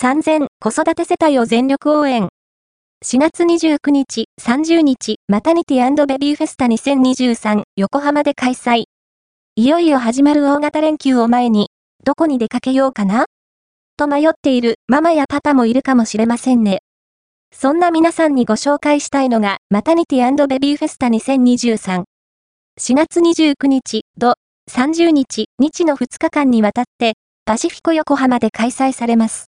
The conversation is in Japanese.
3000子育て世帯を全力応援。4月29日、30日、マタニティベビーフェスタ2023横浜で開催。いよいよ始まる大型連休を前に、どこに出かけようかな？と迷っているママやパパもいるかもしれませんね。そんな皆さんにご紹介したいのが、マタニティベビーフェスタ2023。4月29日、土、30日、日の2日間にわたって、パシフィコ横浜で開催されます。